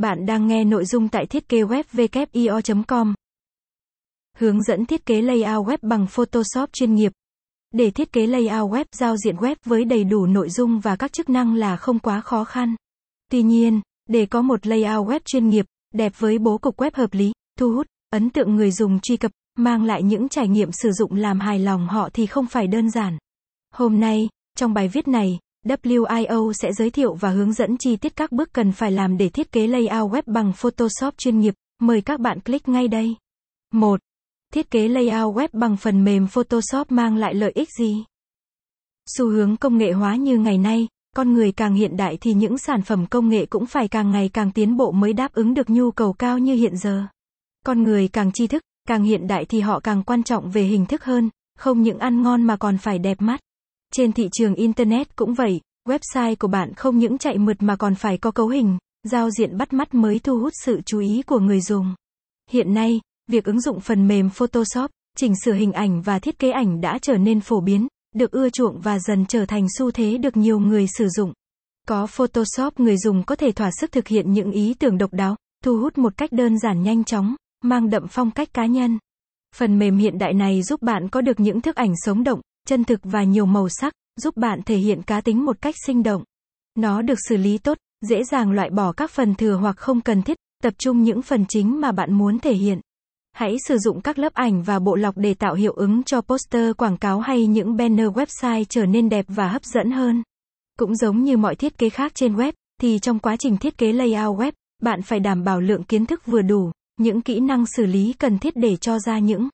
Bạn đang nghe nội dung tại thiết kế web com Hướng dẫn thiết kế layout web bằng Photoshop chuyên nghiệp. Để thiết kế layout web giao diện web với đầy đủ nội dung và các chức năng là không quá khó khăn. Tuy nhiên, để có một layout web chuyên nghiệp, đẹp với bố cục web hợp lý, thu hút, ấn tượng người dùng truy cập, mang lại những trải nghiệm sử dụng làm hài lòng họ thì không phải đơn giản. Hôm nay, trong bài viết này, WIO sẽ giới thiệu và hướng dẫn chi tiết các bước cần phải làm để thiết kế layout web bằng Photoshop chuyên nghiệp. Mời các bạn click ngay đây. 1. Thiết kế layout web bằng phần mềm Photoshop mang lại lợi ích gì? Xu hướng công nghệ hóa như ngày nay, con người càng hiện đại thì những sản phẩm công nghệ cũng phải càng ngày càng tiến bộ mới đáp ứng được nhu cầu cao như hiện giờ. Con người càng tri thức, càng hiện đại thì họ càng quan trọng về hình thức hơn, không những ăn ngon mà còn phải đẹp mắt. Trên thị trường Internet cũng vậy, website của bạn không những chạy mượt mà còn phải có cấu hình, giao diện bắt mắt mới thu hút sự chú ý của người dùng. Hiện nay, việc ứng dụng phần mềm Photoshop, chỉnh sửa hình ảnh và thiết kế ảnh đã trở nên phổ biến, được ưa chuộng và dần trở thành xu thế được nhiều người sử dụng. Có Photoshop người dùng có thể thỏa sức thực hiện những ý tưởng độc đáo, thu hút một cách đơn giản nhanh chóng, mang đậm phong cách cá nhân. Phần mềm hiện đại này giúp bạn có được những thức ảnh sống động, chân thực và nhiều màu sắc, giúp bạn thể hiện cá tính một cách sinh động. Nó được xử lý tốt, dễ dàng loại bỏ các phần thừa hoặc không cần thiết, tập trung những phần chính mà bạn muốn thể hiện. Hãy sử dụng các lớp ảnh và bộ lọc để tạo hiệu ứng cho poster quảng cáo hay những banner website trở nên đẹp và hấp dẫn hơn. Cũng giống như mọi thiết kế khác trên web, thì trong quá trình thiết kế layout web, bạn phải đảm bảo lượng kiến thức vừa đủ, những kỹ năng xử lý cần thiết để cho ra những